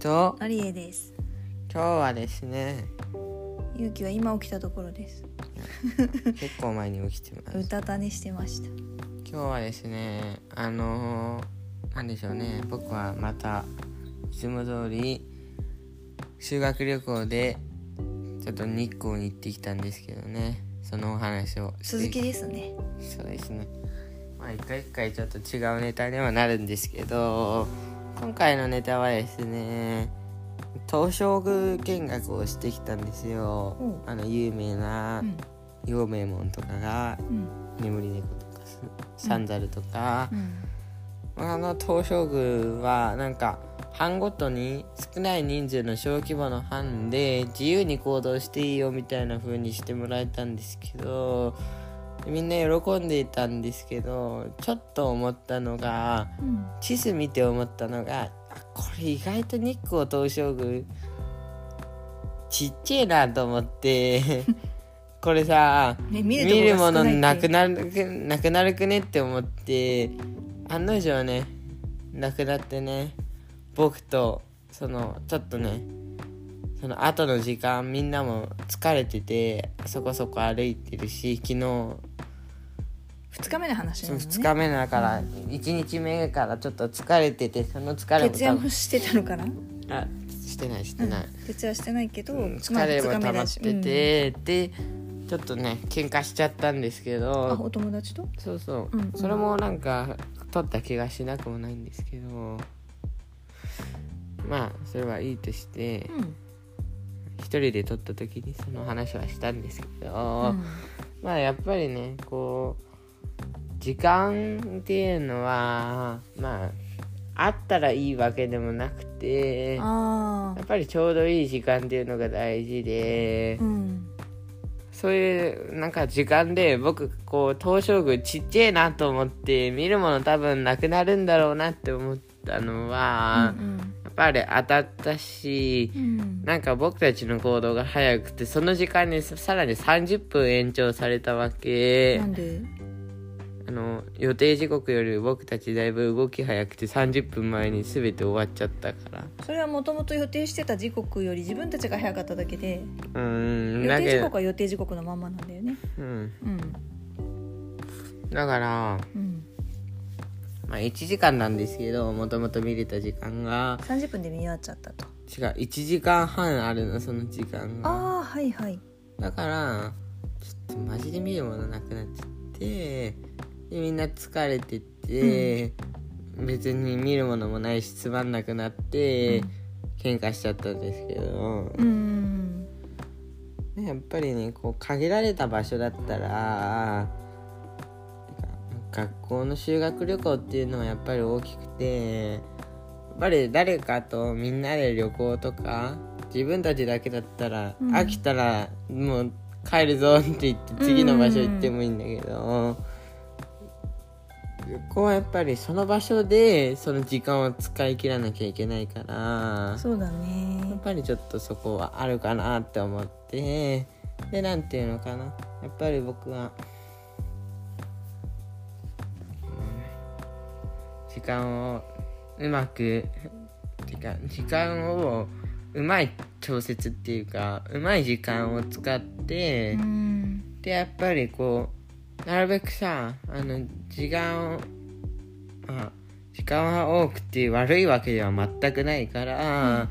とアリエです。今日はですね。ゆうきは今起きたところです。結構前に起きてます。うたた寝してました。今日はですねあのー、なんでしょうね。僕はまたいつも通り修学旅行でちょっと日光に行ってきたんですけどね。そのお話を続きですね。そうですね。まあ一回一回ちょっと違うネタにはなるんですけど今回のネタはですね東照宮見学をしてきたんですよ。うん。あの有名なうん。陽明門とかがうん。眠り猫とか三猿とか。う、ん。あの東照宮はなんか班ごとに少ない人数の小規模の班で自由に行動していいよみたいな風にしてもらえたんですけどみんな喜んでいたんですけどちょっと思ったのがうん。地図見て思ったのがあこれ意外と日光東照宮ちっちゃいなと思って これさね見見るものなくなるくなくなるくねって思って案の定ねなくなってね僕とそのちょっとねその後の時間みんなも疲れててそこそこ歩いてるし昨日二日目の話なそののね2日目だから1日目からちょっと疲れててその疲れも徹夜もしてたのかな？あしてないしてない、徹夜してないけど、うん疲れも溜まってて、でちょっとね喧嘩しちゃったんですけど。お友達と？そうそう、うん。うんそれもなんか取った気がしなくもないんですけど。まあそれはいいとしてうん。一人で撮った時にその話はしたんですけど、うん。まあやっぱりねこう時間っていうのはまああったらいいわけでもなくてあやっぱりちょうどいい時間っていうのが大事であうん。そういうなんか時間で僕こう東照宮ちっちゃいなと思って見るもの多分なくなるんだろうなって思ったのは、うんやっぱり当たったしうん。なんか僕たちの行動が早くてその時間にささらに30分延長されたわけ。なんで？あの予定時刻より僕たちだいぶ動き早くて30分前に全て終わっちゃったから。それはもともと予定してた時刻より自分たちが早かっただけでうーん予定時刻は予定時刻のまんまなんだよね。うん。うん。だからうん。まあ1時間なんですけどもともと見れた時間が。30分で見終わっちゃったと。違う1時間半あるのその時間が。ああはいはい。だからちょっとマジで見るものなくなっちゃってでみんな疲れてて、別に見るものもないしつまんなくなって、喧嘩しちゃったんですけど、うん。ねやっぱりねこう限られた場所だったら学校の修学旅行っていうのはやっぱり大きくてやっぱり誰かとみんなで旅行とか自分たちだけだったら、うん。飽きたらもう帰るぞって言って次の場所行ってもいいんだけど、旅行はやっぱりその場所でその時間を使い切らなきゃいけないからそうだやねっぱりちょっとそこはあるかなって思ってでなんていうのかな。やっぱり僕は、うん時間をうまく時間時間をうまい調節っていうかうまい時間を使って、うん。でやっぱりこうなるべくさあの時間をあ時間は多くて悪いわけでは全くないから、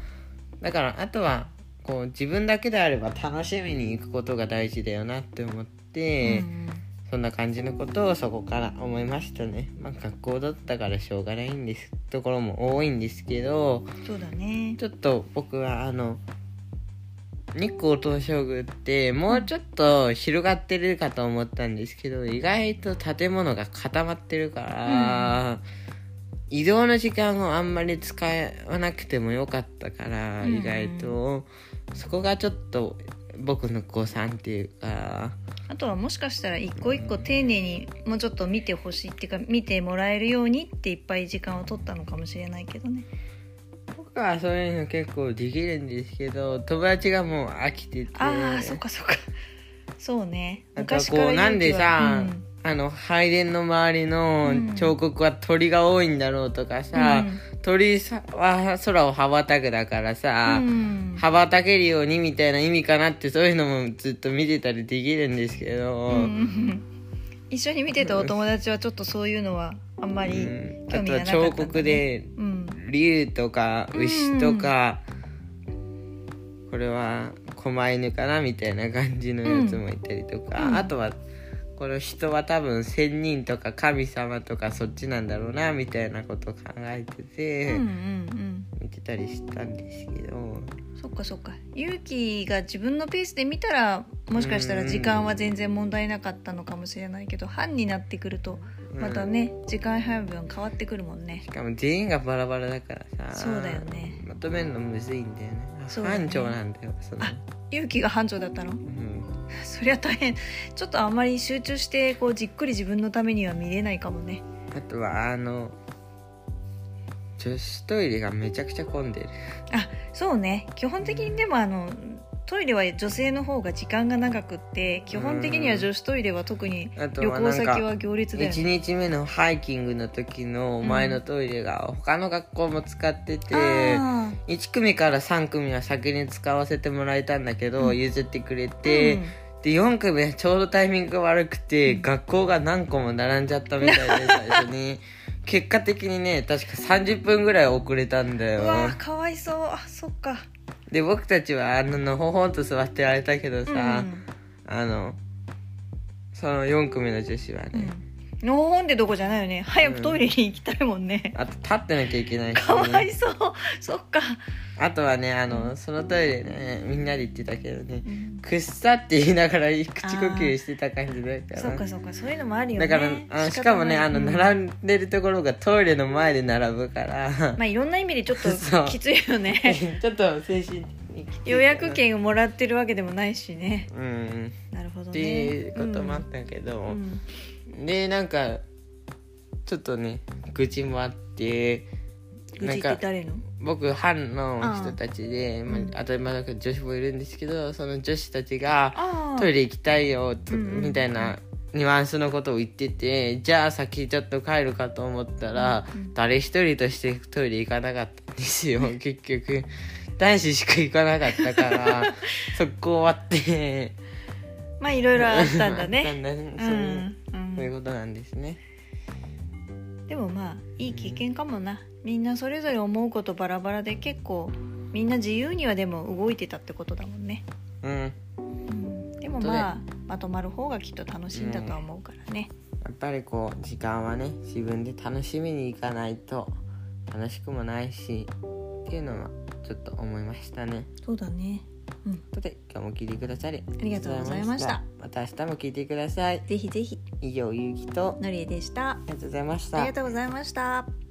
だからあとはこう自分だけであれば楽しみに行くことが大事だよなって思って、うん。そんな感じのことをそこから思いましたね。まあ学校だったからしょうがないんですところも多いんですけどそうだね。ちょっと僕はあの日光東照宮ってもうちょっと広がってるかと思ったんですけど意外と建物が固まってるから、移動の時間をあんまり使わなくてもよかったから、うん。意外と。そこがちょっと僕の誤算っていうか。あとはもしかしたら一個一個丁寧にもうちょっと見てほしいっていうか見てもらえるようにっていっぱい時間を取ったのかもしれないけどね僕はそういうの結構できるんですけど友達がもう飽きてて。ああそっかそっか。そうね。あとは昔からこうなんでさ勇気はあの拝殿の周りのうん。彫刻は鳥が多いんだろうとかさ、鳥さは空を羽ばたくだからさ、うん。羽ばたけるようにみたいな意味かなってそういうのもずっと見てたりできるんですけど、うん。う ん一緒に見てたお友達はちょっとそういうのはあんまりうん。興あとは味がなかったんだね。彫刻でうん竜とか牛とか、これは狛犬かなみたいな感じのやつもいたりとか、うん。あとはこの人は多分仙人とか神様とかそっちなんだろうなみたいなことを考えてて、うんうんうん。見てたりしたんですけど。そっかそっか。勇気が自分のペースで見たらもしかしたら時間は全然問題なかったのかもしれないけど班になってくるとまたね、時間配分変わってくるもんね。しかも全員がバラバラだからさそうだよね。まとめるのむずいんだよね。だね。班長なんだよその、あ勇気が班長だったの？うん、そりゃ大変。ちょっとあんまり集中してこうじっくり自分のためには見れないかもね。あとはあの女子トイレがめちゃくちゃ混んでる。あそうね。基本的にでもあのトイレは女性の方が時間が長くって基本的には女子トイレは特に旅行先は行列だよ1ね日目のハイキングの時の前のトイレが他の学校も使ってて、あ1組から3組は先に使わせてもらえたんだけど、うん。譲ってくれーて、うん。で4組はちょうどタイミングが悪くて、うん。学校が何個も並んじゃったみたいで 最初に。結果的にね確か30分ぐらい遅れたんだよ。うわーかわいそう。あそっかで僕たちはあののほほんと座ってられたけどさ、うん。あのその4組の女子はね、うんのほほんでどこじゃないよね。早くトイレに行きたいもんね、あと立ってなきゃいけないし、ね、かわいそう。そっか、あとはねあのそのトイレねみんなで行ってたけどねうん。くっさって言いながら口呼吸してた感じだからそっかそっか。そういうのもあるよね。だからあのしかもねあのうん。並んでるところがトイレの前で並ぶから、まあいろんな意味でちょっと きついよね。ちょっと精神予約券をもらってるわけでもないしね。うん。なるほどね。っていうこともあったけど、うんでなんかちょっとね愚痴もあって愚痴ってなんか誰の？僕班の人たちで、まあうん。当たり前だけど女子もいるんですけどその女子たちがあトイレ行きたいよみたいなニュアンスのことを言っててじゃあ先ちょっと帰るかと思ったら、うんうん。誰一人としてトイレ行かなかったんですよ。結局男子しか行かなかったから 速攻終わって。まあいろいろあったんだね。んだうそう。んそういううんことなんですね。でもまあいい経験かもな。みんなそれぞれ思うことバラバラで結構みんな自由にはでも動いてたってことだもんね、うん。うん、でもまあまとまる方がきっと楽しいんだとは思うからね、やっぱりこう時間はね自分で楽しみに行かないと楽しくもないしっていうのはちょっと思いましたね。そうだねうん。ということで今日も聞いてくださりありがとうございました。また明日も聞いてください。ぜひぜひ。以上ゆうきとのりえでした。ありがとうございました。ありがとうございました